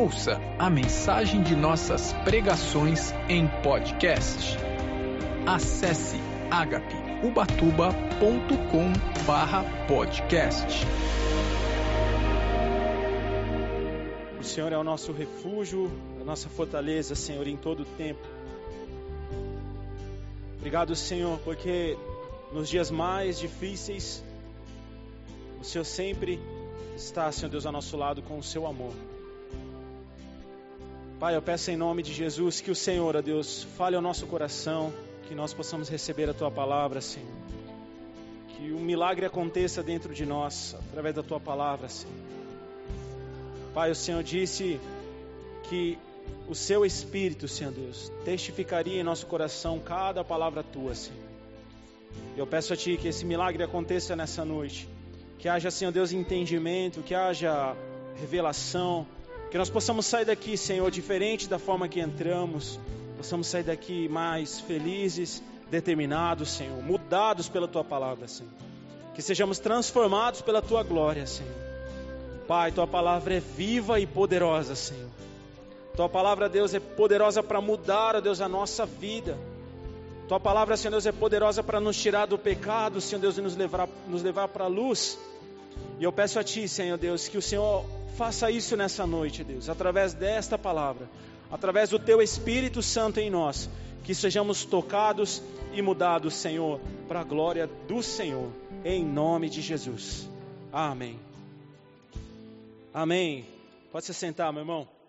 Ouça a mensagem de nossas pregações em podcast. Acesse agapeubatuba.com/podcast. O Senhor é o nosso refúgio, a nossa fortaleza, Senhor, em todo o tempo. Obrigado, Senhor, porque nos dias mais difíceis, o Senhor sempre está, Senhor Deus, ao nosso lado com o seu amor. Pai, eu peço em nome de Jesus que o Senhor, ó Deus, fale ao nosso coração, que nós possamos receber a tua palavra, Senhor. Que um milagre aconteça dentro de nós, através da tua palavra, Senhor. Pai, o Senhor disse que o seu Espírito, Senhor Deus, testificaria em nosso coração cada palavra tua, Senhor. Eu peço a Ti que esse milagre aconteça nessa noite. Que haja, Senhor Deus, entendimento, que haja revelação. Que nós possamos sair daqui, Senhor, diferente da forma que entramos. Possamos sair daqui mais felizes, determinados, Senhor, mudados pela Tua palavra, Senhor. Que sejamos transformados pela Tua glória, Senhor. Pai, Tua palavra é viva e poderosa, Senhor. Tua palavra, Deus, é poderosa para mudar, ó Deus, a nossa vida. Tua palavra, Senhor Deus, é poderosa para nos tirar do pecado, Senhor Deus, e nos levar, nos levar para a luz. E eu peço a Ti, Senhor Deus, que o Senhor faça isso nessa noite, Deus, através desta palavra, através do Teu Espírito Santo em nós, que sejamos tocados e mudados, Senhor, para a glória do Senhor, em nome de Jesus. Amém. Amém. Pode se sentar, meu irmão.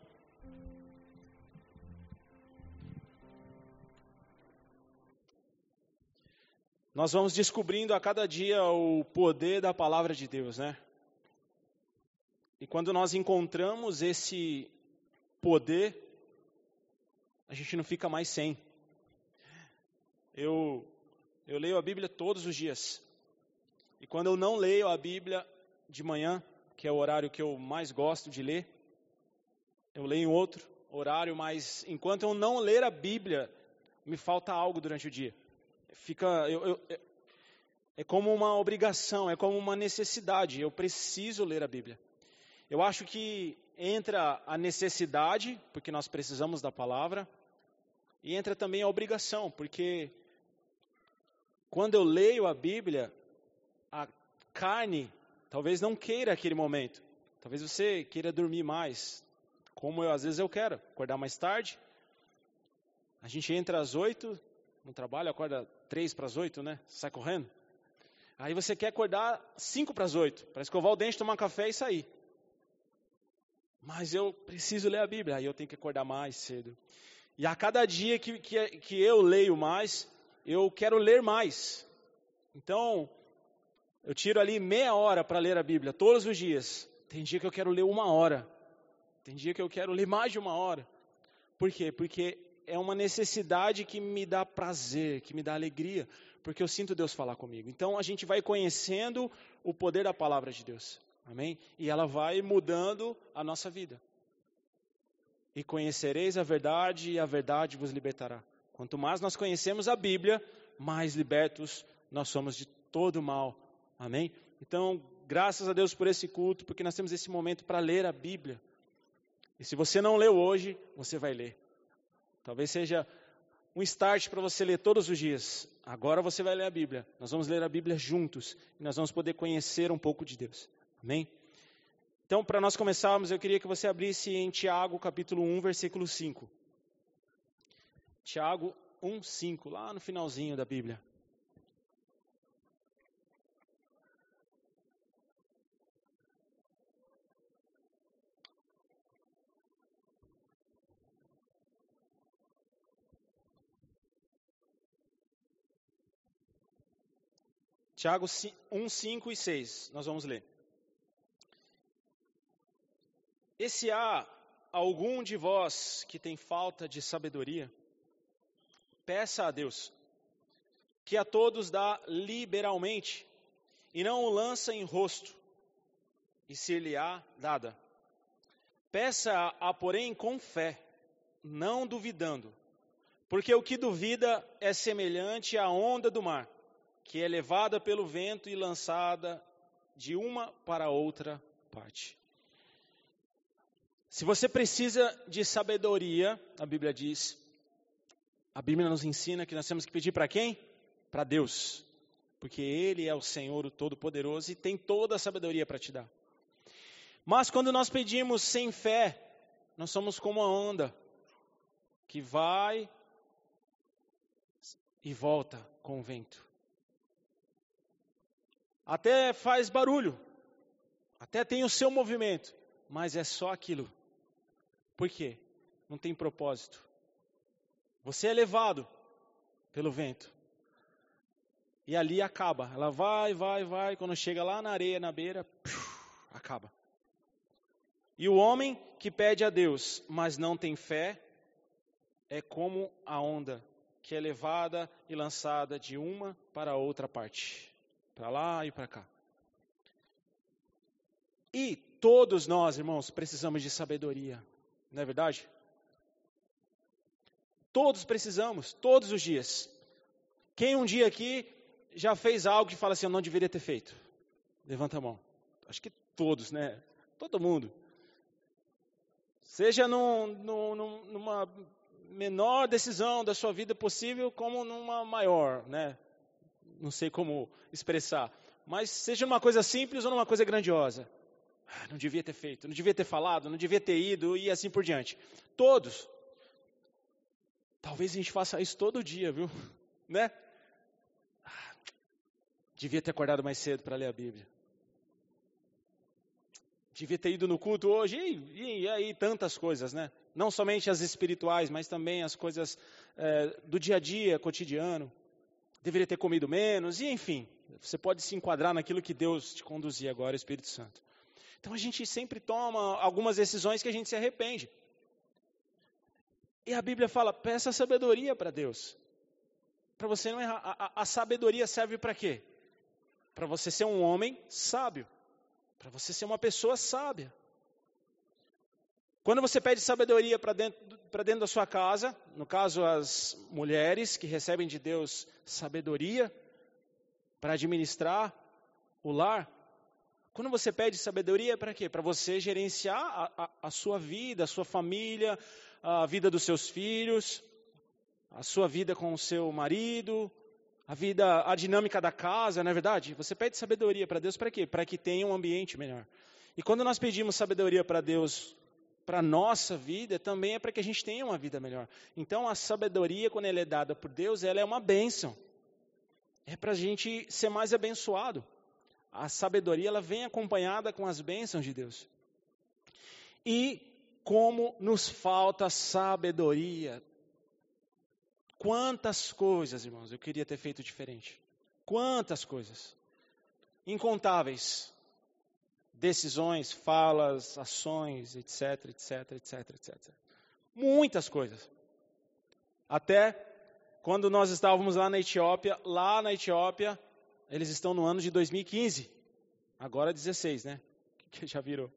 Nós vamos descobrindo a cada dia o poder da palavra de Deus, né? E quando nós encontramos esse poder, a gente não fica mais sem. Eu, eu leio a Bíblia todos os dias. E quando eu não leio a Bíblia de manhã, que é o horário que eu mais gosto de ler, eu leio em outro horário, mas enquanto eu não ler a Bíblia, me falta algo durante o dia fica. Eu, eu, é como uma obrigação, é como uma necessidade. Eu preciso ler a Bíblia. Eu acho que entra a necessidade, porque nós precisamos da palavra, e entra também a obrigação, porque quando eu leio a Bíblia, a carne talvez não queira aquele momento. Talvez você queira dormir mais, como eu às vezes eu quero, acordar mais tarde. A gente entra às oito no trabalho, acorda três para as oito, né? Sai correndo. Aí você quer acordar cinco para as oito, para escovar o dente, tomar café e sair. Mas eu preciso ler a Bíblia, aí eu tenho que acordar mais cedo. E a cada dia que, que, que eu leio mais, eu quero ler mais. Então, eu tiro ali meia hora para ler a Bíblia, todos os dias. Tem dia que eu quero ler uma hora. Tem dia que eu quero ler mais de uma hora. Por quê? Porque é uma necessidade que me dá prazer, que me dá alegria, porque eu sinto Deus falar comigo. Então a gente vai conhecendo o poder da palavra de Deus. Amém? E ela vai mudando a nossa vida. E conhecereis a verdade, e a verdade vos libertará. Quanto mais nós conhecemos a Bíblia, mais libertos nós somos de todo mal. Amém? Então, graças a Deus por esse culto, porque nós temos esse momento para ler a Bíblia. E se você não leu hoje, você vai ler. Talvez seja um start para você ler todos os dias. Agora você vai ler a Bíblia. Nós vamos ler a Bíblia juntos e nós vamos poder conhecer um pouco de Deus. Amém? Então, para nós começarmos, eu queria que você abrisse em Tiago, capítulo 1, versículo 5. Tiago 1, 5, lá no finalzinho da Bíblia. Tiago 1, 5 e 6, nós vamos ler. E se há algum de vós que tem falta de sabedoria, peça a Deus, que a todos dá liberalmente, e não o lança em rosto, e se lhe há dada. Peça-a, porém, com fé, não duvidando, porque o que duvida é semelhante à onda do mar que é levada pelo vento e lançada de uma para outra parte. Se você precisa de sabedoria, a Bíblia diz, a Bíblia nos ensina que nós temos que pedir para quem? Para Deus. Porque Ele é o Senhor, o Todo-Poderoso, e tem toda a sabedoria para te dar. Mas quando nós pedimos sem fé, nós somos como a onda que vai e volta com o vento. Até faz barulho, até tem o seu movimento, mas é só aquilo. Por quê? Não tem propósito. Você é levado pelo vento. E ali acaba. Ela vai, vai, vai. Quando chega lá na areia, na beira, acaba. E o homem que pede a Deus, mas não tem fé, é como a onda que é levada e lançada de uma para outra parte, para lá e para cá. E todos nós, irmãos, precisamos de sabedoria, não é verdade? Todos precisamos, todos os dias. Quem um dia aqui já fez algo que fala assim, eu não deveria ter feito? Levanta a mão. Acho que todos, né? Todo mundo. Seja num, num, numa menor decisão da sua vida possível, como numa maior, né? Não sei como expressar. Mas seja numa coisa simples ou numa coisa grandiosa. Ah, não devia ter feito, não devia ter falado, não devia ter ido e assim por diante. Todos. Talvez a gente faça isso todo dia, viu? Né? Ah, devia ter acordado mais cedo para ler a Bíblia. Devia ter ido no culto hoje, e, e, aí tantas coisas, né? Não somente as espirituais, mas também as coisas é, do dia a dia, cotidiano. Deveria ter comido menos, e enfim, você pode se enquadrar naquilo que Deus te conduzia agora, Espírito Santo. Então a gente sempre toma algumas decisões que a gente se arrepende. E a Bíblia fala: peça sabedoria para Deus. Para você não errar. A, a, a sabedoria serve para quê? Para você ser um homem sábio. Para você ser uma pessoa sábia. Quando você pede sabedoria para dentro, dentro da sua casa, no caso as mulheres que recebem de Deus sabedoria para administrar o lar, quando você pede sabedoria, é para quê? Para você gerenciar a, a, a, sua vida, a sua família, a vida dos seus filhos, a sua vida com o seu marido, a vida, a dinâmica da casa, não é verdade? Você pede sabedoria para Deus para quê? Para que tenha um ambiente melhor. E quando nós pedimos sabedoria para Deus, para a nossa vida, também é para que a gente tenha uma vida melhor. Então, a sabedoria, quando ela é dada por Deus, ela é uma bênção. É para a gente ser mais abençoado. A sabedoria ela vem acompanhada com as bênçãos de Deus. E como nos falta sabedoria. Quantas coisas, irmãos, eu queria ter feito diferente. Quantas coisas. Incontáveis. Decisões, falas, ações, etc, etc, etc, etc. Muitas coisas. Até quando nós estávamos lá na Etiópia, lá na Etiópia, eles estão no ano de 2015. Agora 16, né? Que já virou.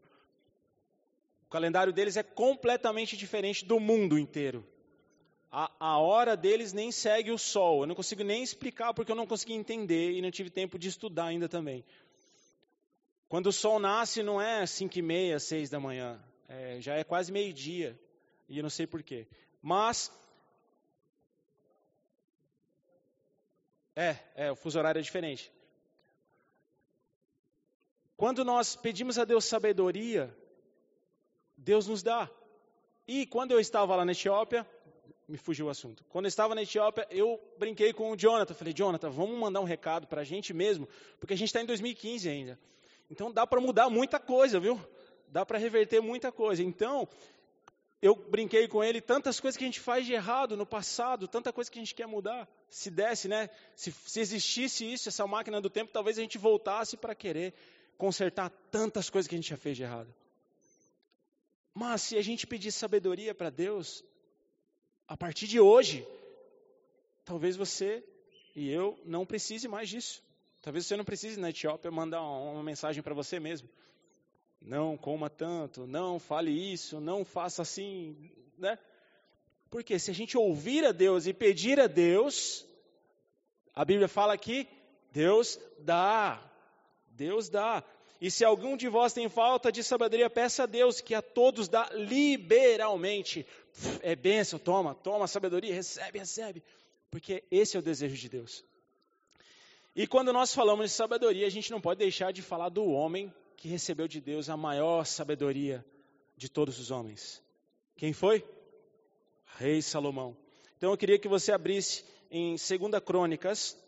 O calendário deles é completamente diferente do mundo inteiro. A, a hora deles nem segue o sol. Eu não consigo nem explicar porque eu não consegui entender e não tive tempo de estudar ainda também. Quando o sol nasce não é 5 e meia, 6 da manhã. É, já é quase meio-dia. E eu não sei porquê. Mas É, é, o fuso horário é diferente. Quando nós pedimos a Deus sabedoria, Deus nos dá. E quando eu estava lá na Etiópia, me fugiu o assunto. Quando eu estava na Etiópia, eu brinquei com o Jonathan. Falei, Jonathan, vamos mandar um recado para a gente mesmo, porque a gente está em 2015 ainda. Então dá para mudar muita coisa, viu? Dá para reverter muita coisa. Então, eu brinquei com ele tantas coisas que a gente faz de errado no passado, tanta coisa que a gente quer mudar. Se desse, né? Se, se existisse isso, essa máquina do tempo, talvez a gente voltasse para querer consertar tantas coisas que a gente já fez de errado. Mas se a gente pedir sabedoria para Deus, a partir de hoje, talvez você e eu não precise mais disso. Talvez você não precise na Etiópia mandar uma mensagem para você mesmo não coma tanto, não fale isso, não faça assim, né? Porque se a gente ouvir a Deus e pedir a Deus, a Bíblia fala que Deus dá, Deus dá. E se algum de vós tem falta de sabedoria, peça a Deus, que a todos dá liberalmente. É bênção, toma, toma sabedoria, recebe, recebe. Porque esse é o desejo de Deus. E quando nós falamos de sabedoria, a gente não pode deixar de falar do homem que recebeu de Deus a maior sabedoria de todos os homens. Quem foi? Rei Salomão. Então eu queria que você abrisse em 2 Crônicas,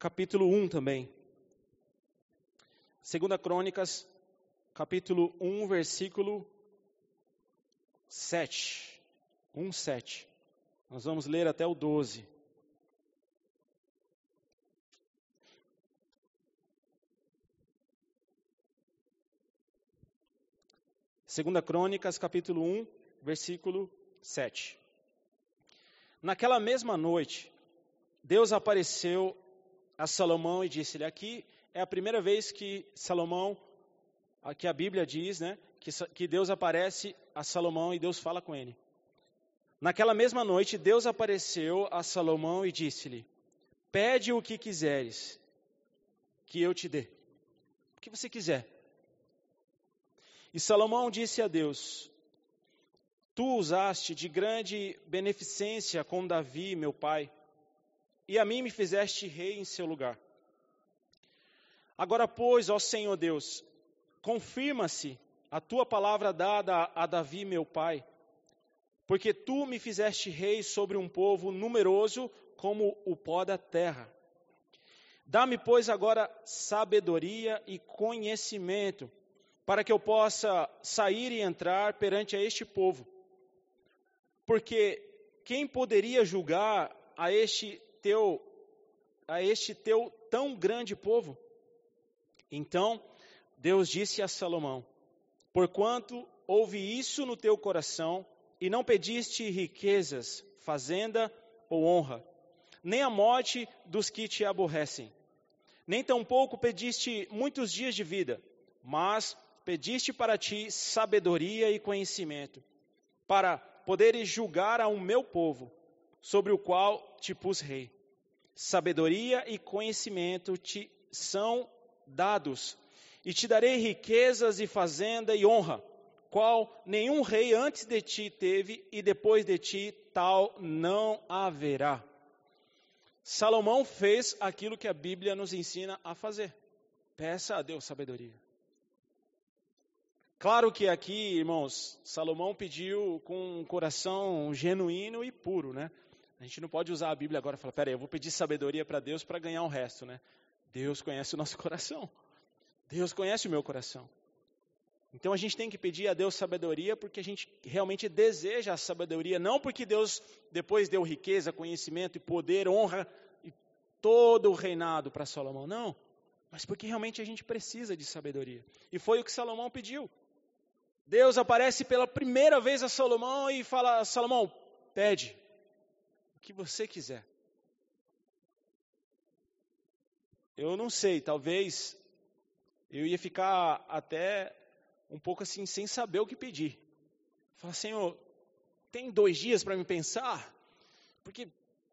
capítulo 1 também. 2 Crônicas, capítulo 1, versículo 7. 1, 7. Nós vamos ler até o 12. Segunda Crônicas, capítulo 1, versículo 7. Naquela mesma noite, Deus apareceu a Salomão e disse-lhe: Aqui é a primeira vez que Salomão, que a Bíblia diz, né, que, que Deus aparece a Salomão e Deus fala com ele. Naquela mesma noite, Deus apareceu a Salomão e disse-lhe: Pede o que quiseres, que eu te dê. O que você quiser. E Salomão disse a Deus: Tu usaste de grande beneficência com Davi, meu pai, e a mim me fizeste rei em seu lugar. Agora, pois, ó Senhor Deus, confirma-se a tua palavra dada a Davi, meu pai, porque tu me fizeste rei sobre um povo numeroso como o pó da terra. Dá-me, pois, agora sabedoria e conhecimento, para que eu possa sair e entrar perante a este povo. Porque quem poderia julgar a este teu a este teu tão grande povo? Então Deus disse a Salomão: Porquanto houve isso no teu coração, e não pediste riquezas, fazenda ou honra, nem a morte dos que te aborrecem, nem tampouco pediste muitos dias de vida, mas pediste para ti sabedoria e conhecimento, para poderes julgar ao meu povo, sobre o qual te pus rei. Sabedoria e conhecimento te são dados, e te darei riquezas e fazenda e honra, qual nenhum rei antes de ti teve, e depois de ti tal não haverá. Salomão fez aquilo que a Bíblia nos ensina a fazer. Peça a Deus sabedoria. Claro que aqui, irmãos, Salomão pediu com um coração genuíno e puro, né? A gente não pode usar a Bíblia agora e falar, peraí, eu vou pedir sabedoria para Deus para ganhar o resto, né? Deus conhece o nosso coração. Deus conhece o meu coração. Então a gente tem que pedir a Deus sabedoria porque a gente realmente deseja a sabedoria, não porque Deus depois deu riqueza, conhecimento e poder, honra e todo o reinado para Salomão. Não, mas porque realmente a gente precisa de sabedoria. E foi o que Salomão pediu. Deus aparece pela primeira vez a Salomão e fala: Salomão, pede o que você quiser. Eu não sei, talvez eu ia ficar até um pouco assim, sem saber o que pedir. Falar, Senhor, tem dois dias para me pensar? Porque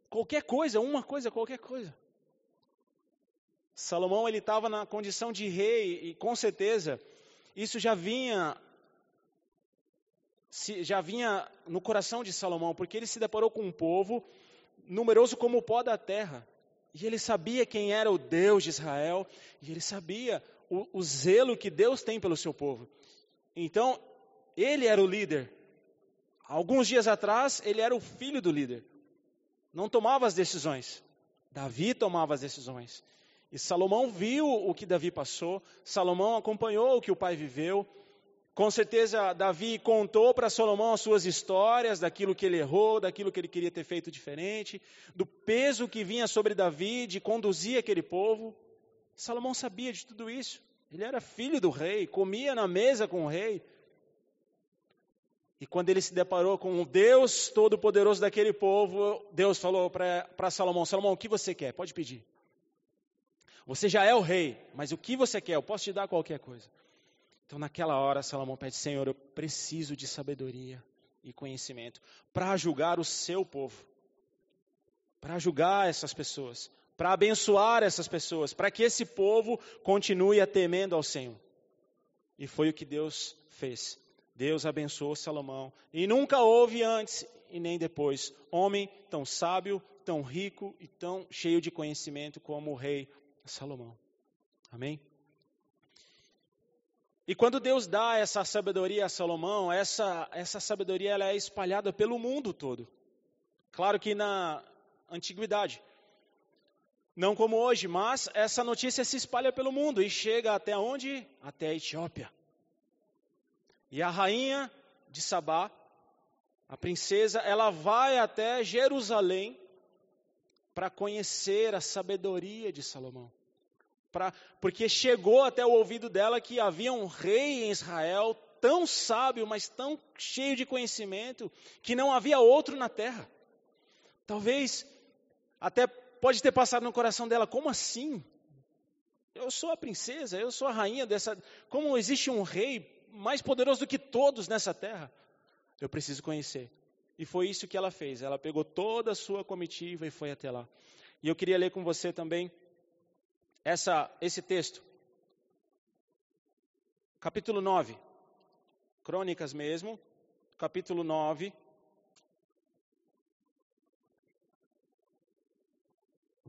qualquer coisa, uma coisa, qualquer coisa. Salomão ele estava na condição de rei e com certeza isso já vinha já vinha no coração de Salomão, porque ele se deparou com um povo numeroso como o pó da terra. E ele sabia quem era o Deus de Israel, e ele sabia o, o zelo que Deus tem pelo seu povo. Então, ele era o líder. Alguns dias atrás, ele era o filho do líder. Não tomava as decisões. Davi tomava as decisões. E Salomão viu o que Davi passou, Salomão acompanhou o que o pai viveu, com certeza, Davi contou para Salomão as suas histórias, daquilo que ele errou, daquilo que ele queria ter feito diferente, do peso que vinha sobre Davi de conduzir aquele povo. Salomão sabia de tudo isso. Ele era filho do rei, comia na mesa com o rei. E quando ele se deparou com o Deus Todo-Poderoso daquele povo, Deus falou para Salomão: Salomão, o que você quer? Pode pedir. Você já é o rei, mas o que você quer? Eu posso te dar qualquer coisa. Então, naquela hora, Salomão pede: Senhor, eu preciso de sabedoria e conhecimento para julgar o seu povo, para julgar essas pessoas, para abençoar essas pessoas, para que esse povo continue a temendo ao Senhor. E foi o que Deus fez. Deus abençoou Salomão. E nunca houve antes e nem depois homem tão sábio, tão rico e tão cheio de conhecimento como o rei Salomão. Amém? E quando Deus dá essa sabedoria a Salomão, essa, essa sabedoria ela é espalhada pelo mundo todo. Claro que na antiguidade. Não como hoje, mas essa notícia se espalha pelo mundo e chega até onde? Até a Etiópia. E a rainha de Sabá, a princesa, ela vai até Jerusalém para conhecer a sabedoria de Salomão. Pra, porque chegou até o ouvido dela que havia um rei em Israel tão sábio, mas tão cheio de conhecimento, que não havia outro na terra. Talvez até pode ter passado no coração dela, como assim? Eu sou a princesa, eu sou a rainha dessa. Como existe um rei mais poderoso do que todos nessa terra? Eu preciso conhecer. E foi isso que ela fez. Ela pegou toda a sua comitiva e foi até lá. E eu queria ler com você também essa, esse texto. Capítulo 9. Crônicas mesmo. Capítulo 9.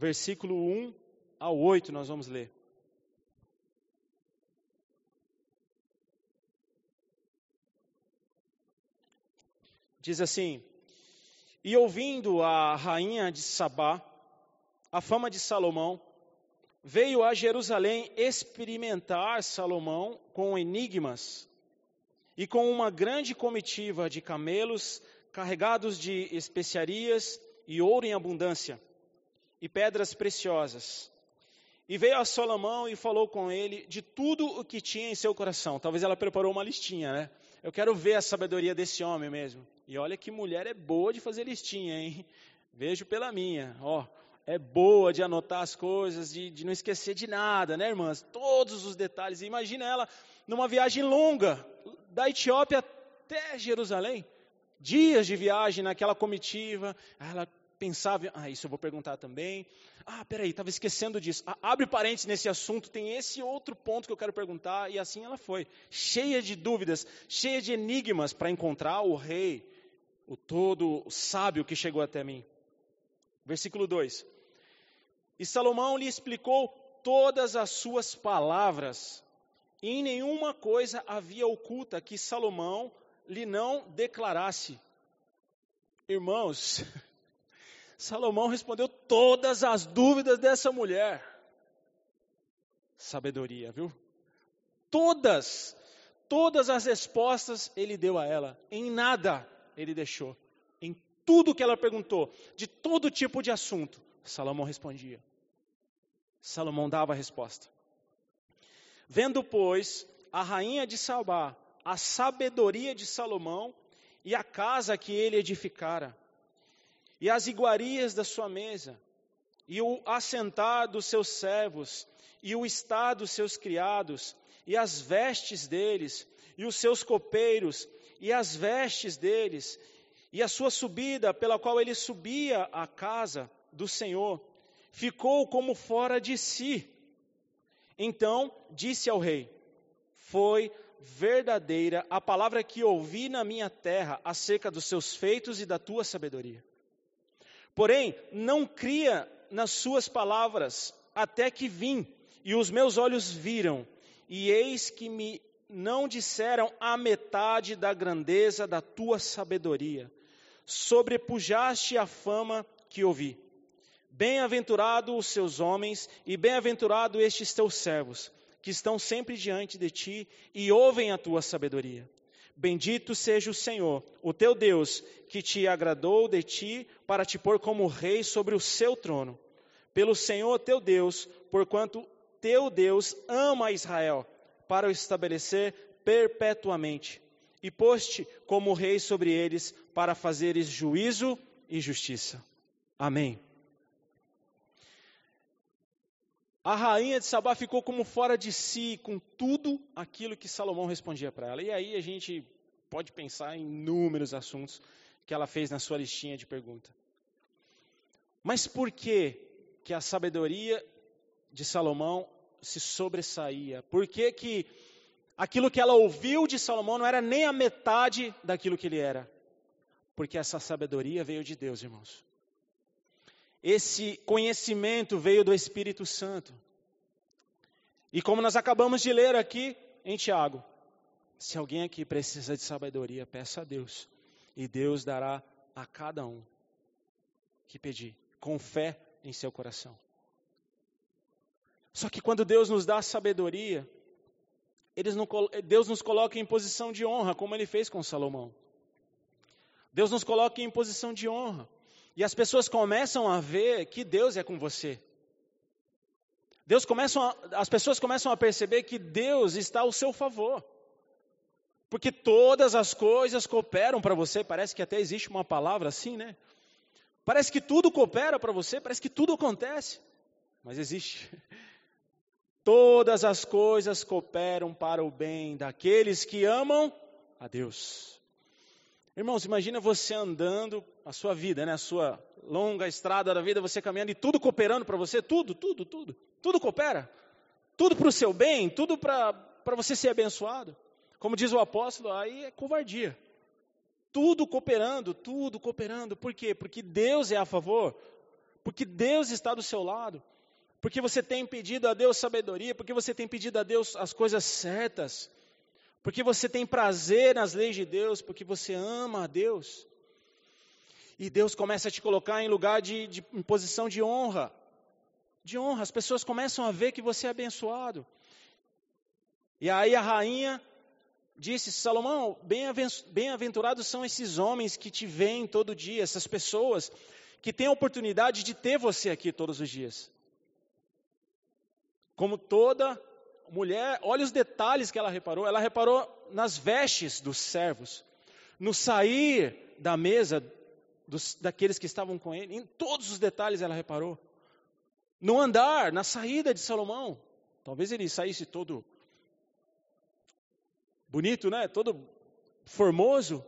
versículo 1 ao 8, nós vamos ler. Diz assim: E ouvindo a rainha de Sabá, a fama de Salomão, veio a Jerusalém experimentar Salomão com enigmas e com uma grande comitiva de camelos carregados de especiarias e ouro em abundância e pedras preciosas. E veio a Salomão e falou com ele de tudo o que tinha em seu coração. Talvez ela preparou uma listinha, né? Eu quero ver a sabedoria desse homem mesmo. E olha que mulher é boa de fazer listinha, hein? Vejo pela minha, ó. É boa de anotar as coisas, de, de não esquecer de nada, né, irmãs? Todos os detalhes. Imagina ela numa viagem longa, da Etiópia até Jerusalém. Dias de viagem naquela comitiva. Ela pensava, ah, isso eu vou perguntar também. Ah, peraí, estava esquecendo disso. Ah, abre parênteses nesse assunto, tem esse outro ponto que eu quero perguntar. E assim ela foi, cheia de dúvidas, cheia de enigmas para encontrar o rei, o todo sábio que chegou até mim. Versículo 2: E Salomão lhe explicou todas as suas palavras, e em nenhuma coisa havia oculta que Salomão lhe não declarasse. Irmãos, Salomão respondeu todas as dúvidas dessa mulher. Sabedoria, viu? Todas, todas as respostas ele deu a ela. Em nada ele deixou. Em tudo que ela perguntou, de todo tipo de assunto, Salomão respondia. Salomão dava a resposta. Vendo, pois, a rainha de Sabá, a sabedoria de Salomão e a casa que ele edificara, e as iguarias da sua mesa, e o assentar dos seus servos, e o estar dos seus criados, e as vestes deles, e os seus copeiros, e as vestes deles, e a sua subida pela qual ele subia à casa do Senhor, ficou como fora de si. Então disse ao rei: Foi verdadeira a palavra que ouvi na minha terra acerca dos seus feitos e da tua sabedoria. Porém, não cria nas suas palavras, até que vim, e os meus olhos viram, e eis que me não disseram a metade da grandeza da tua sabedoria. Sobrepujaste a fama que ouvi. Bem-aventurado os seus homens, e bem-aventurado estes teus servos, que estão sempre diante de ti e ouvem a tua sabedoria. Bendito seja o Senhor, o teu Deus, que te agradou de ti para te pôr como rei sobre o seu trono. Pelo Senhor teu Deus, porquanto teu Deus ama Israel, para o estabelecer perpetuamente. E poste como rei sobre eles, para fazeres juízo e justiça. Amém. A rainha de Sabá ficou como fora de si com tudo aquilo que Salomão respondia para ela. E aí a gente pode pensar em inúmeros assuntos que ela fez na sua listinha de pergunta. Mas por que que a sabedoria de Salomão se sobressaía? Por que, que aquilo que ela ouviu de Salomão não era nem a metade daquilo que ele era? Porque essa sabedoria veio de Deus, irmãos. Esse conhecimento veio do Espírito Santo. E como nós acabamos de ler aqui em Tiago, se alguém aqui precisa de sabedoria, peça a Deus, e Deus dará a cada um que pedir, com fé em seu coração. Só que quando Deus nos dá sabedoria, não, Deus nos coloca em posição de honra, como ele fez com Salomão. Deus nos coloca em posição de honra. E as pessoas começam a ver que Deus é com você. Deus começa a, as pessoas começam a perceber que Deus está ao seu favor. Porque todas as coisas cooperam para você, parece que até existe uma palavra assim, né? Parece que tudo coopera para você, parece que tudo acontece. Mas existe. Todas as coisas cooperam para o bem daqueles que amam a Deus. Irmãos, imagina você andando a sua vida, né? A sua longa estrada da vida, você caminhando e tudo cooperando para você, tudo, tudo, tudo. Tudo coopera. Tudo para o seu bem, tudo para você ser abençoado. Como diz o apóstolo, aí é covardia. Tudo cooperando, tudo cooperando. Por quê? Porque Deus é a favor. Porque Deus está do seu lado. Porque você tem pedido a Deus sabedoria, porque você tem pedido a Deus as coisas certas. Porque você tem prazer nas leis de Deus, porque você ama a Deus. E Deus começa a te colocar em lugar de, de em posição de honra. De honra. As pessoas começam a ver que você é abençoado. E aí a rainha disse: Salomão, bem-aventurados são esses homens que te veem todo dia, essas pessoas que têm a oportunidade de ter você aqui todos os dias. Como toda mulher, olha os detalhes que ela reparou. Ela reparou nas vestes dos servos, no sair da mesa dos, daqueles que estavam com ele. Em todos os detalhes ela reparou. No andar, na saída de Salomão. Talvez ele saísse todo bonito, né? Todo formoso.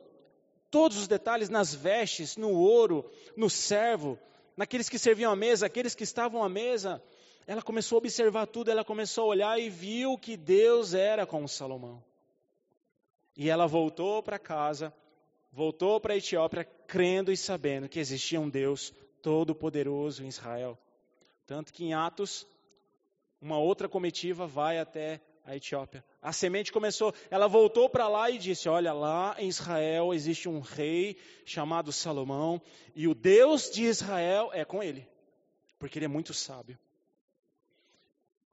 Todos os detalhes nas vestes, no ouro, no servo, naqueles que serviam à mesa, aqueles que estavam à mesa. Ela começou a observar tudo, ela começou a olhar e viu que Deus era com Salomão. E ela voltou para casa, voltou para a Etiópia, crendo e sabendo que existia um Deus todo-poderoso em Israel. Tanto que em Atos, uma outra comitiva vai até a Etiópia. A semente começou, ela voltou para lá e disse: Olha, lá em Israel existe um rei chamado Salomão, e o Deus de Israel é com ele, porque ele é muito sábio.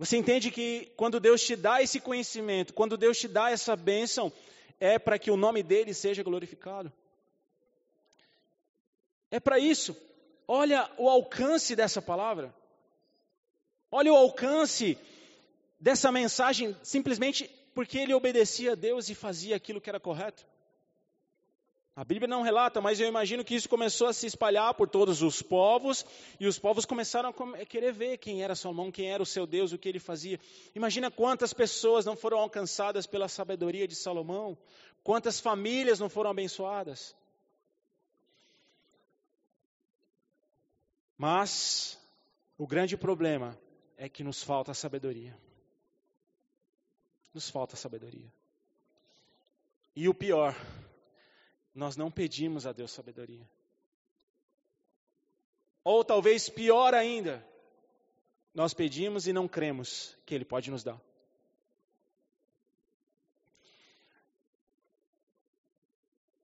Você entende que quando Deus te dá esse conhecimento, quando Deus te dá essa bênção, é para que o nome dele seja glorificado. É para isso. Olha o alcance dessa palavra. Olha o alcance dessa mensagem simplesmente porque ele obedecia a Deus e fazia aquilo que era correto. A Bíblia não relata, mas eu imagino que isso começou a se espalhar por todos os povos, e os povos começaram a querer ver quem era Salomão, quem era o seu Deus, o que ele fazia. Imagina quantas pessoas não foram alcançadas pela sabedoria de Salomão, quantas famílias não foram abençoadas. Mas o grande problema é que nos falta sabedoria. Nos falta sabedoria. E o pior, nós não pedimos a Deus sabedoria. Ou talvez pior ainda, nós pedimos e não cremos que Ele pode nos dar.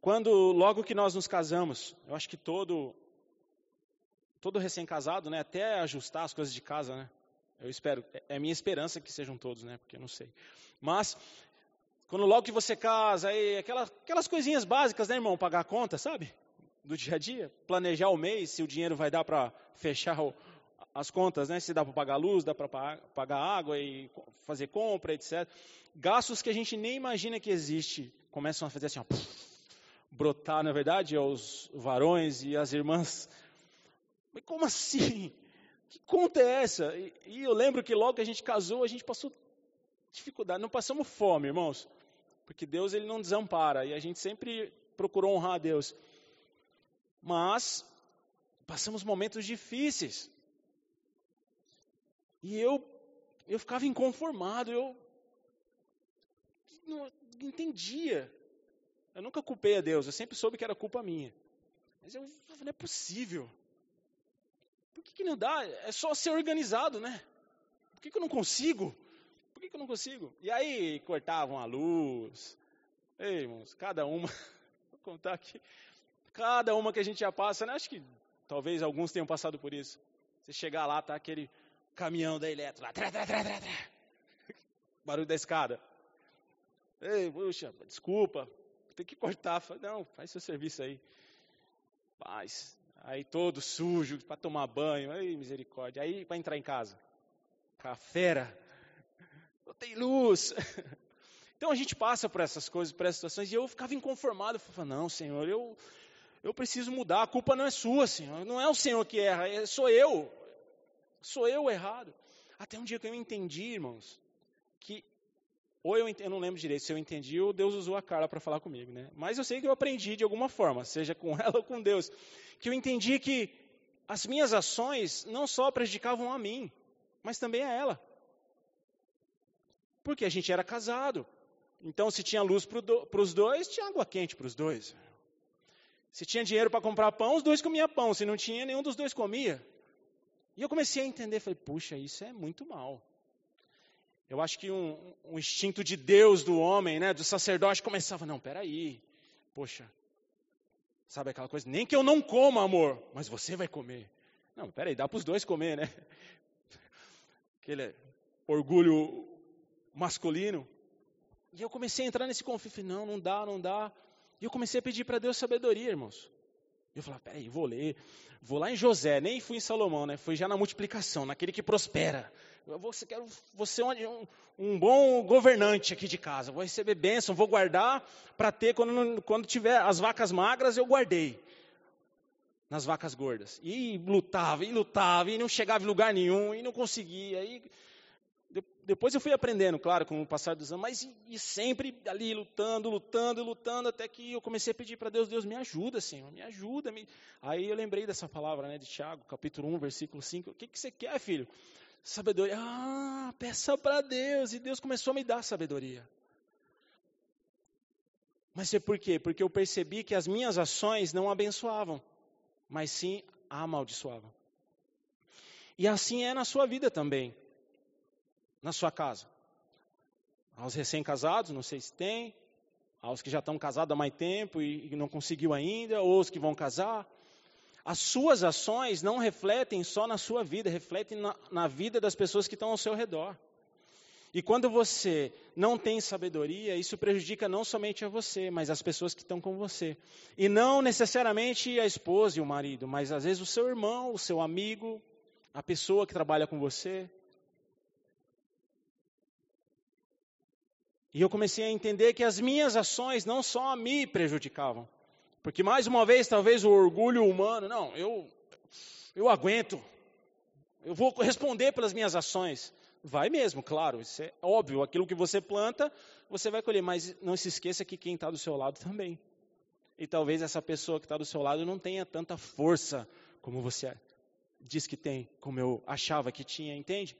Quando, logo que nós nos casamos, eu acho que todo, todo recém-casado, né, até ajustar as coisas de casa, né, eu espero, é, é minha esperança que sejam todos, né, porque eu não sei. Mas quando logo que você casa, aí, aquelas, aquelas coisinhas básicas, né, irmão? Pagar a conta, sabe? Do dia a dia. Planejar o mês, se o dinheiro vai dar para fechar o, as contas, né? Se dá para pagar luz, dá para pagar água e fazer compra, etc. Gastos que a gente nem imagina que existe, começam a fazer assim, ó, brotar, na é verdade, os varões e as irmãs. Mas como assim? Que conta é essa? E, e eu lembro que logo que a gente casou, a gente passou dificuldade, não passamos fome, irmãos. Porque Deus ele não desampara e a gente sempre procurou honrar a Deus. Mas passamos momentos difíceis. E eu, eu ficava inconformado, eu não entendia. Eu nunca culpei a Deus, eu sempre soube que era culpa minha. Mas eu não é possível. Por que, que não dá? É só ser organizado, né? Por que, que eu não consigo? Por que, que eu não consigo? E aí cortavam a luz. Ei, irmãos, cada uma. Vou contar aqui. Cada uma que a gente já passa, né? Acho que talvez alguns tenham passado por isso. Você chegar lá, tá aquele caminhão da eletro lá. Trá, trá, trá, trá, trá. Barulho da escada. Ei, puxa, desculpa, tem que cortar. Não, faz seu serviço aí. Faz. Aí todo sujo para tomar banho. Aí, misericórdia. Aí para entrar em casa. A fera. Tem luz. Então a gente passa por essas coisas, por essas situações, e eu ficava inconformado. Eu falava, não, Senhor, eu, eu preciso mudar. A culpa não é sua, Senhor. Não é o Senhor que erra, é, sou eu. Sou eu errado. Até um dia que eu entendi, irmãos, que ou eu, eu não lembro direito se eu entendi ou Deus usou a Carla para falar comigo, né? Mas eu sei que eu aprendi de alguma forma, seja com ela ou com Deus, que eu entendi que as minhas ações não só prejudicavam a mim, mas também a ela. Porque a gente era casado. Então, se tinha luz para os dois, tinha água quente para os dois. Se tinha dinheiro para comprar pão, os dois comiam pão. Se não tinha, nenhum dos dois comia. E eu comecei a entender, falei, puxa, isso é muito mal. Eu acho que um, um, instinto de Deus do homem, né, do sacerdote, começava, não, peraí, poxa, sabe aquela coisa, nem que eu não coma, amor, mas você vai comer. Não, peraí, dá para os dois comer, né? Aquele orgulho masculino. E eu comecei a entrar nesse conflito, não, não dá, não dá. E eu comecei a pedir para Deus sabedoria, irmãos. Eu falei, peraí, vou ler, vou lá em José, nem fui em Salomão, né? Fui já na multiplicação, naquele que prospera. Eu vou, quero, ser um, um, bom governante aqui de casa. Vou receber bênção, vou guardar para ter quando, quando tiver as vacas magras, eu guardei. Nas vacas gordas. E lutava, e lutava, e não chegava em lugar nenhum, e não conseguia. E depois eu fui aprendendo, claro, com o passar dos anos, mas e, e sempre ali lutando, lutando, lutando, até que eu comecei a pedir para Deus, Deus me ajuda, Senhor, me ajuda. Me... Aí eu lembrei dessa palavra né, de Tiago, capítulo 1, versículo 5. O que, que você quer, filho? Sabedoria. Ah, peça para Deus. E Deus começou a me dar sabedoria. Mas é por quê? Porque eu percebi que as minhas ações não abençoavam, mas sim amaldiçoavam. E assim é na sua vida também, na sua casa. Aos recém-casados, não sei se tem, aos que já estão casados há mais tempo e, e não conseguiu ainda, ou os que vão casar. As suas ações não refletem só na sua vida, refletem na, na vida das pessoas que estão ao seu redor. E quando você não tem sabedoria, isso prejudica não somente a você, mas as pessoas que estão com você. E não necessariamente a esposa e o marido, mas às vezes o seu irmão, o seu amigo, a pessoa que trabalha com você. E eu comecei a entender que as minhas ações não só me prejudicavam, porque mais uma vez, talvez o orgulho humano, não, eu eu aguento. Eu vou responder pelas minhas ações. Vai mesmo, claro, isso é óbvio. Aquilo que você planta, você vai colher. Mas não se esqueça que quem está do seu lado também. E talvez essa pessoa que está do seu lado não tenha tanta força como você diz que tem, como eu achava que tinha, entende?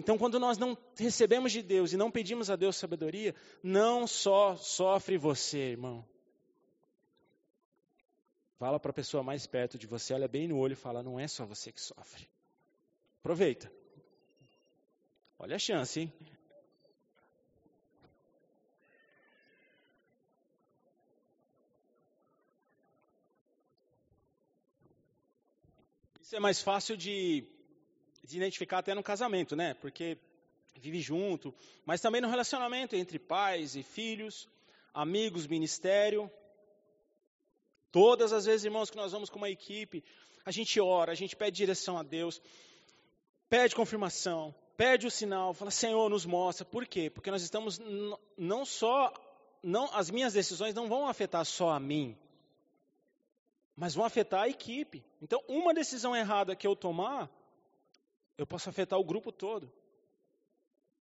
Então, quando nós não recebemos de Deus e não pedimos a Deus sabedoria, não só sofre você, irmão, Fala para a pessoa mais perto de você, olha bem no olho e fala: não é só você que sofre. Aproveita. Olha a chance, hein? Isso é mais fácil de, de identificar até no casamento, né? Porque vive junto, mas também no relacionamento entre pais e filhos, amigos, ministério. Todas as vezes, irmãos, que nós vamos com uma equipe, a gente ora, a gente pede direção a Deus, pede confirmação, pede o sinal, fala, Senhor, nos mostra. Por quê? Porque nós estamos não só, não, as minhas decisões não vão afetar só a mim, mas vão afetar a equipe. Então, uma decisão errada que eu tomar, eu posso afetar o grupo todo.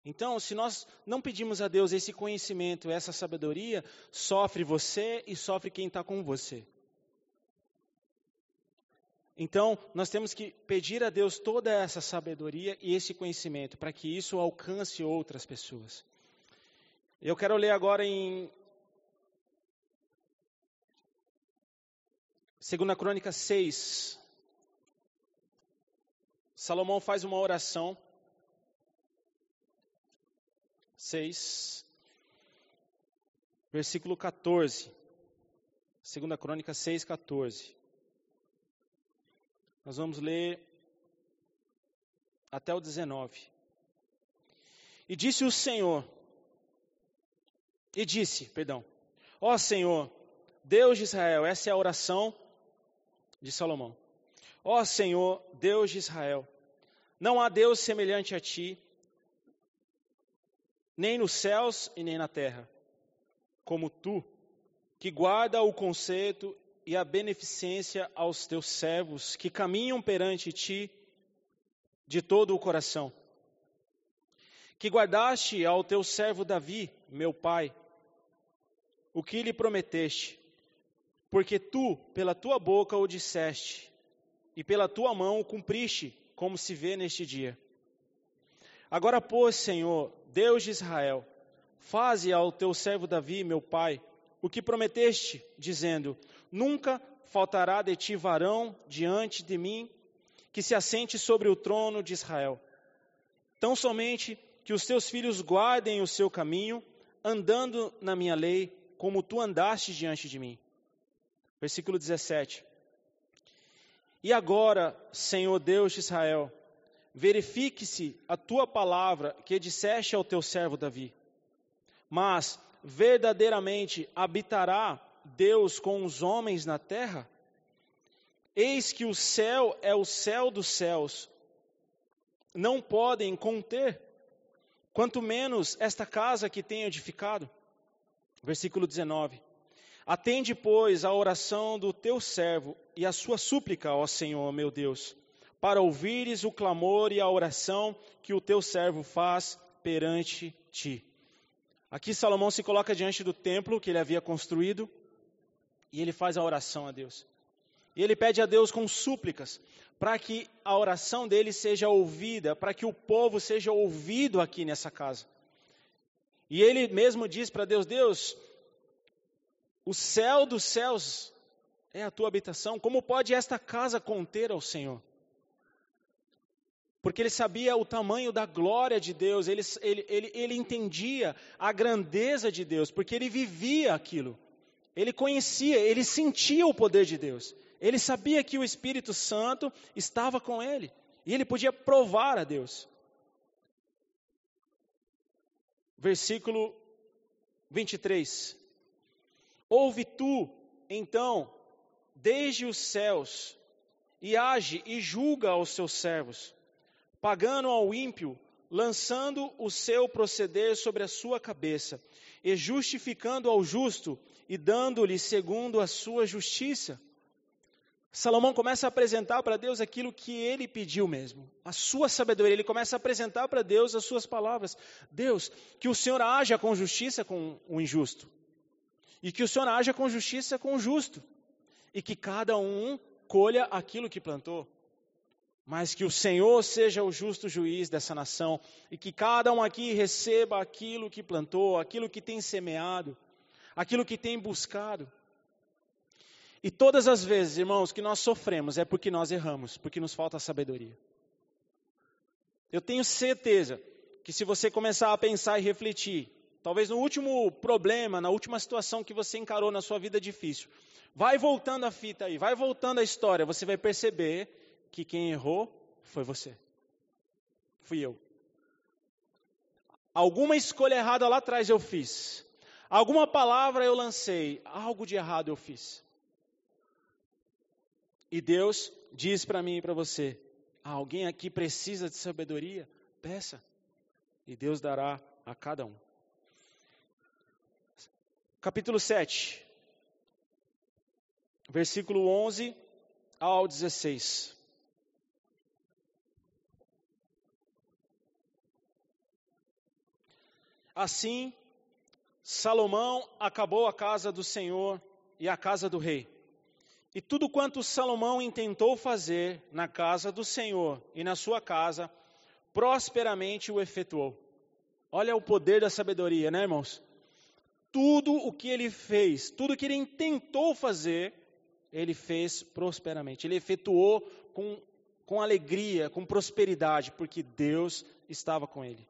Então, se nós não pedimos a Deus esse conhecimento, essa sabedoria, sofre você e sofre quem está com você. Então, nós temos que pedir a Deus toda essa sabedoria e esse conhecimento para que isso alcance outras pessoas. Eu quero ler agora em 2 Crônica 6. Salomão faz uma oração. 6, versículo 14. 2 Crônica 6, 14. Nós vamos ler até o 19. E disse o Senhor, e disse, perdão, ó Senhor, Deus de Israel, essa é a oração de Salomão. Ó Senhor, Deus de Israel, não há Deus semelhante a ti, nem nos céus e nem na terra, como tu, que guarda o conceito e a beneficência aos teus servos que caminham perante ti de todo o coração. Que guardaste ao teu servo Davi, meu pai, o que lhe prometeste, porque tu, pela tua boca, o disseste, e pela tua mão o cumpriste, como se vê neste dia. Agora, pois, Senhor, Deus de Israel, faze ao teu servo Davi, meu pai, o que prometeste, dizendo: Nunca faltará de ti varão diante de mim que se assente sobre o trono de Israel. Tão somente que os teus filhos guardem o seu caminho, andando na minha lei, como tu andaste diante de mim. Versículo 17. E agora, Senhor Deus de Israel, verifique-se a tua palavra que disseste ao teu servo Davi. Mas verdadeiramente habitará Deus com os homens na terra? Eis que o céu é o céu dos céus, não podem conter, quanto menos esta casa que tenho edificado. Versículo 19. Atende, pois, a oração do teu servo e a sua súplica, ó Senhor, meu Deus, para ouvires o clamor e a oração que o teu servo faz perante ti. Aqui Salomão se coloca diante do templo que ele havia construído e ele faz a oração a Deus. E ele pede a Deus com súplicas, para que a oração dele seja ouvida, para que o povo seja ouvido aqui nessa casa. E ele mesmo diz para Deus: Deus, o céu dos céus é a tua habitação, como pode esta casa conter ao Senhor? Porque ele sabia o tamanho da glória de Deus, ele, ele, ele, ele entendia a grandeza de Deus, porque ele vivia aquilo. Ele conhecia, ele sentia o poder de Deus. Ele sabia que o Espírito Santo estava com ele. E ele podia provar a Deus. Versículo 23. Ouve tu, então, desde os céus, e age e julga aos seus servos, pagando ao ímpio, lançando o seu proceder sobre a sua cabeça, e justificando ao justo, e dando-lhe segundo a sua justiça. Salomão começa a apresentar para Deus aquilo que ele pediu mesmo, a sua sabedoria. Ele começa a apresentar para Deus as suas palavras. Deus, que o Senhor haja com justiça com o injusto, e que o Senhor haja com justiça com o justo, e que cada um colha aquilo que plantou. Mas que o Senhor seja o justo juiz dessa nação, e que cada um aqui receba aquilo que plantou, aquilo que tem semeado aquilo que tem buscado. E todas as vezes, irmãos, que nós sofremos é porque nós erramos, porque nos falta sabedoria. Eu tenho certeza que se você começar a pensar e refletir, talvez no último problema, na última situação que você encarou na sua vida difícil, vai voltando a fita aí, vai voltando a história, você vai perceber que quem errou foi você. Fui eu. Alguma escolha errada lá atrás eu fiz. Alguma palavra eu lancei, algo de errado eu fiz. E Deus diz para mim e para você: alguém aqui precisa de sabedoria? Peça, e Deus dará a cada um. Capítulo 7, versículo 11 ao 16. Assim Salomão acabou a casa do Senhor e a casa do rei. E tudo quanto Salomão intentou fazer na casa do Senhor e na sua casa, prosperamente o efetuou. Olha o poder da sabedoria, né, irmãos? Tudo o que ele fez, tudo o que ele intentou fazer, ele fez prosperamente. Ele efetuou com, com alegria, com prosperidade, porque Deus estava com ele.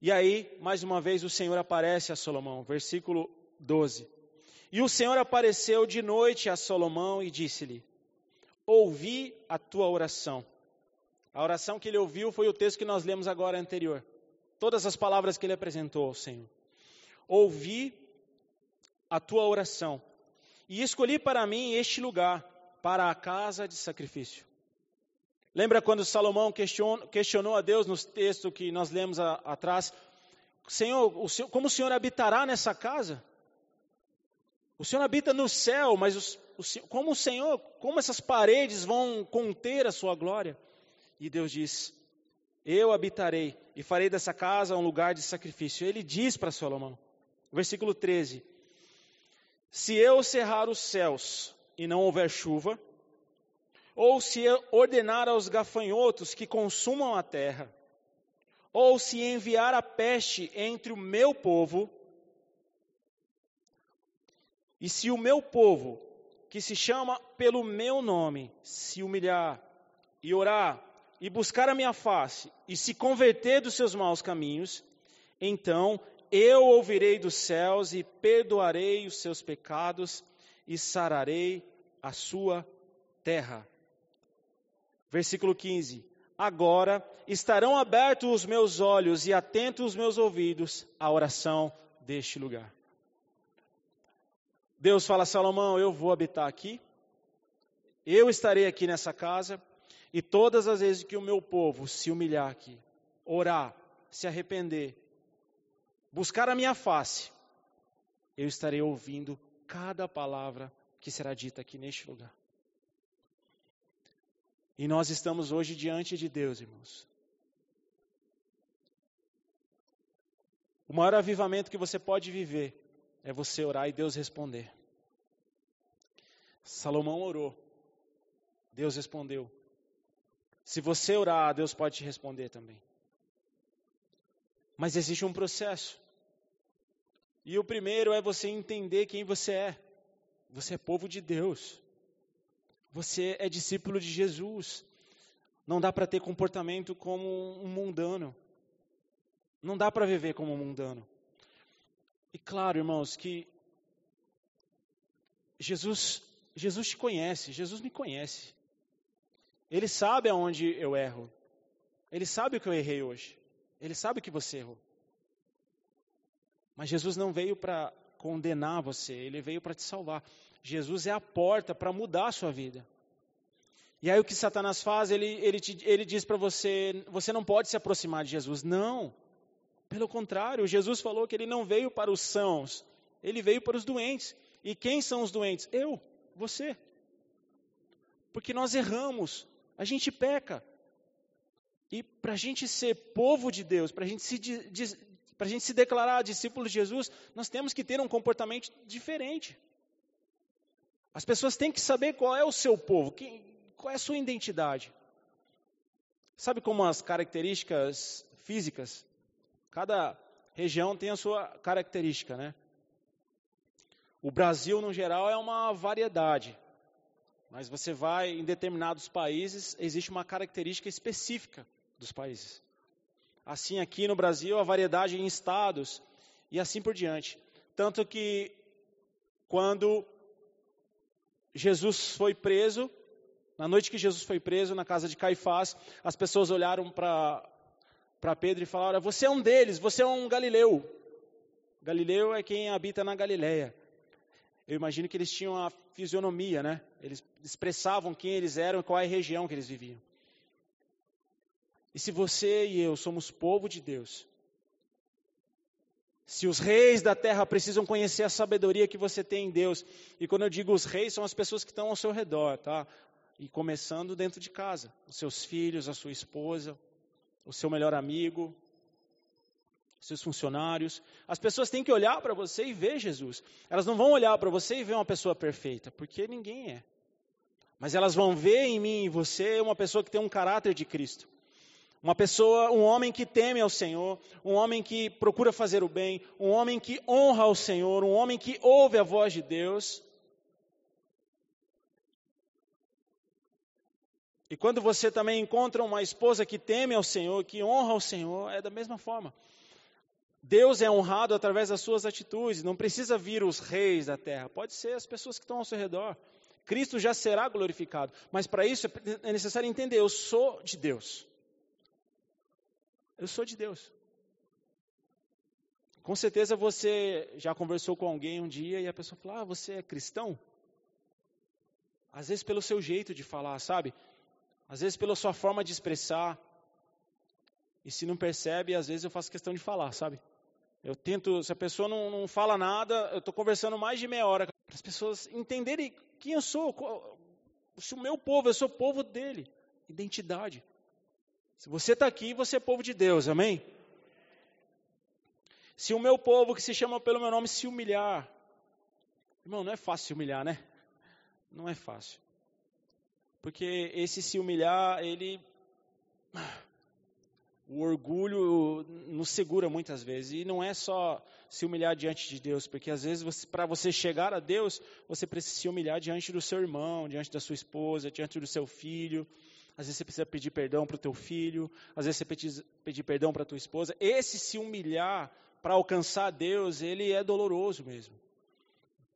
E aí, mais uma vez, o Senhor aparece a Salomão, versículo 12. E o Senhor apareceu de noite a Salomão e disse-lhe: Ouvi a tua oração. A oração que ele ouviu foi o texto que nós lemos agora anterior. Todas as palavras que ele apresentou ao Senhor. Ouvi a tua oração e escolhi para mim este lugar, para a casa de sacrifício. Lembra quando Salomão questionou, a Deus nos textos que nós lemos a, atrás? Senhor, o Senhor, como o Senhor habitará nessa casa? O Senhor habita no céu, mas o, como o Senhor, como essas paredes vão conter a sua glória? E Deus diz: Eu habitarei e farei dessa casa um lugar de sacrifício. Ele diz para Salomão, versículo 13: Se eu cerrar os céus e não houver chuva, ou se eu ordenar aos gafanhotos que consumam a terra, ou se enviar a peste entre o meu povo, e se o meu povo, que se chama pelo meu nome, se humilhar e orar e buscar a minha face e se converter dos seus maus caminhos, então eu ouvirei dos céus e perdoarei os seus pecados e sararei a sua terra. Versículo 15: Agora estarão abertos os meus olhos e atentos os meus ouvidos à oração deste lugar. Deus fala a Salomão: Eu vou habitar aqui, eu estarei aqui nessa casa, e todas as vezes que o meu povo se humilhar aqui, orar, se arrepender, buscar a minha face, eu estarei ouvindo cada palavra que será dita aqui neste lugar. E nós estamos hoje diante de Deus, irmãos. O maior avivamento que você pode viver é você orar e Deus responder. Salomão orou, Deus respondeu. Se você orar, Deus pode te responder também. Mas existe um processo. E o primeiro é você entender quem você é. Você é povo de Deus. Você é discípulo de Jesus. Não dá para ter comportamento como um mundano. Não dá para viver como um mundano. E claro, irmãos, que Jesus, Jesus te conhece, Jesus me conhece. Ele sabe aonde eu erro. Ele sabe o que eu errei hoje. Ele sabe que você errou. Mas Jesus não veio para condenar você, ele veio para te salvar. Jesus é a porta para mudar a sua vida. E aí o que Satanás faz, ele, ele, te, ele diz para você, você não pode se aproximar de Jesus. Não, pelo contrário, Jesus falou que ele não veio para os sãos, ele veio para os doentes. E quem são os doentes? Eu, você. Porque nós erramos, a gente peca. E para a gente ser povo de Deus, para a gente se para a gente se declarar discípulo de Jesus, nós temos que ter um comportamento diferente. As pessoas têm que saber qual é o seu povo, quem, qual é a sua identidade. Sabe como as características físicas? Cada região tem a sua característica, né? O Brasil, no geral, é uma variedade. Mas você vai em determinados países, existe uma característica específica dos países. Assim, aqui no Brasil, a variedade em estados e assim por diante. Tanto que, quando Jesus foi preso, na noite que Jesus foi preso, na casa de Caifás, as pessoas olharam para Pedro e falaram: Você é um deles, você é um galileu. Galileu é quem habita na Galileia. Eu imagino que eles tinham a fisionomia, né? Eles expressavam quem eles eram e qual é a região que eles viviam. E se você e eu somos povo de Deus, se os reis da terra precisam conhecer a sabedoria que você tem em Deus, e quando eu digo os reis, são as pessoas que estão ao seu redor, tá? E começando dentro de casa, os seus filhos, a sua esposa, o seu melhor amigo. seus funcionários. As pessoas têm que olhar para você e ver Jesus. Elas não vão olhar para você e ver uma pessoa perfeita, porque ninguém é. Mas elas vão ver em mim e você uma pessoa que tem um caráter de Cristo. Uma pessoa, um homem que teme ao Senhor, um homem que procura fazer o bem, um homem que honra ao Senhor, um homem que ouve a voz de Deus. E quando você também encontra uma esposa que teme ao Senhor, que honra ao Senhor, é da mesma forma. Deus é honrado através das suas atitudes, não precisa vir os reis da terra, pode ser as pessoas que estão ao seu redor. Cristo já será glorificado, mas para isso é necessário entender: eu sou de Deus. Eu sou de Deus. Com certeza você já conversou com alguém um dia e a pessoa falou: Ah, você é cristão? Às vezes pelo seu jeito de falar, sabe? Às vezes pela sua forma de expressar. E se não percebe, às vezes eu faço questão de falar, sabe? Eu tento, se a pessoa não, não fala nada, eu estou conversando mais de meia hora para as pessoas entenderem quem eu sou. Se o meu povo, eu sou povo dele. Identidade. Se você está aqui, você é povo de Deus, amém? Se o meu povo que se chama pelo meu nome se humilhar, irmão, não é fácil se humilhar, né? Não é fácil. Porque esse se humilhar, ele o orgulho nos segura muitas vezes. E não é só se humilhar diante de Deus, porque às vezes para você chegar a Deus, você precisa se humilhar diante do seu irmão, diante da sua esposa, diante do seu filho. Às vezes você precisa pedir perdão para o teu filho, às vezes você precisa pedir perdão para a tua esposa. Esse se humilhar para alcançar Deus, ele é doloroso mesmo.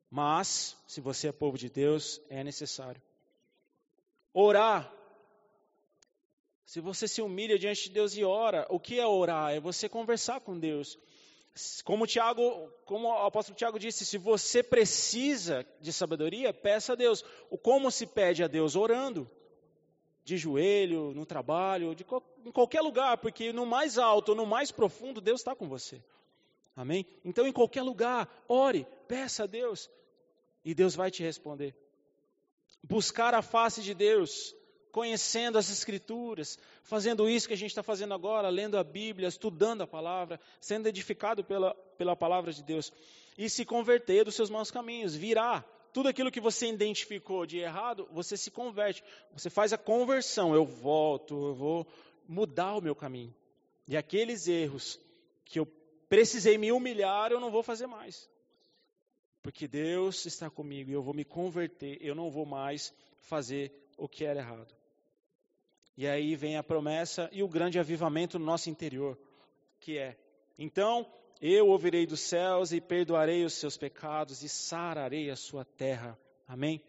Mas, se você é povo de Deus, é necessário. Orar se você se humilha diante de Deus e ora, o que é orar? É você conversar com Deus. Como, Tiago, como o apóstolo Tiago disse, se você precisa de sabedoria, peça a Deus. O como se pede a Deus? Orando. De joelho, no trabalho, de, em qualquer lugar, porque no mais alto, no mais profundo, Deus está com você. Amém? Então, em qualquer lugar, ore, peça a Deus, e Deus vai te responder. Buscar a face de Deus, conhecendo as Escrituras, fazendo isso que a gente está fazendo agora, lendo a Bíblia, estudando a palavra, sendo edificado pela, pela palavra de Deus, e se converter dos seus maus caminhos, virar. Tudo aquilo que você identificou de errado, você se converte, você faz a conversão. Eu volto, eu vou mudar o meu caminho. E aqueles erros que eu precisei me humilhar, eu não vou fazer mais. Porque Deus está comigo e eu vou me converter, eu não vou mais fazer o que era errado. E aí vem a promessa e o grande avivamento no nosso interior, que é: então eu ouvirei dos céus e perdoarei os seus pecados e sararei a sua terra. Amém?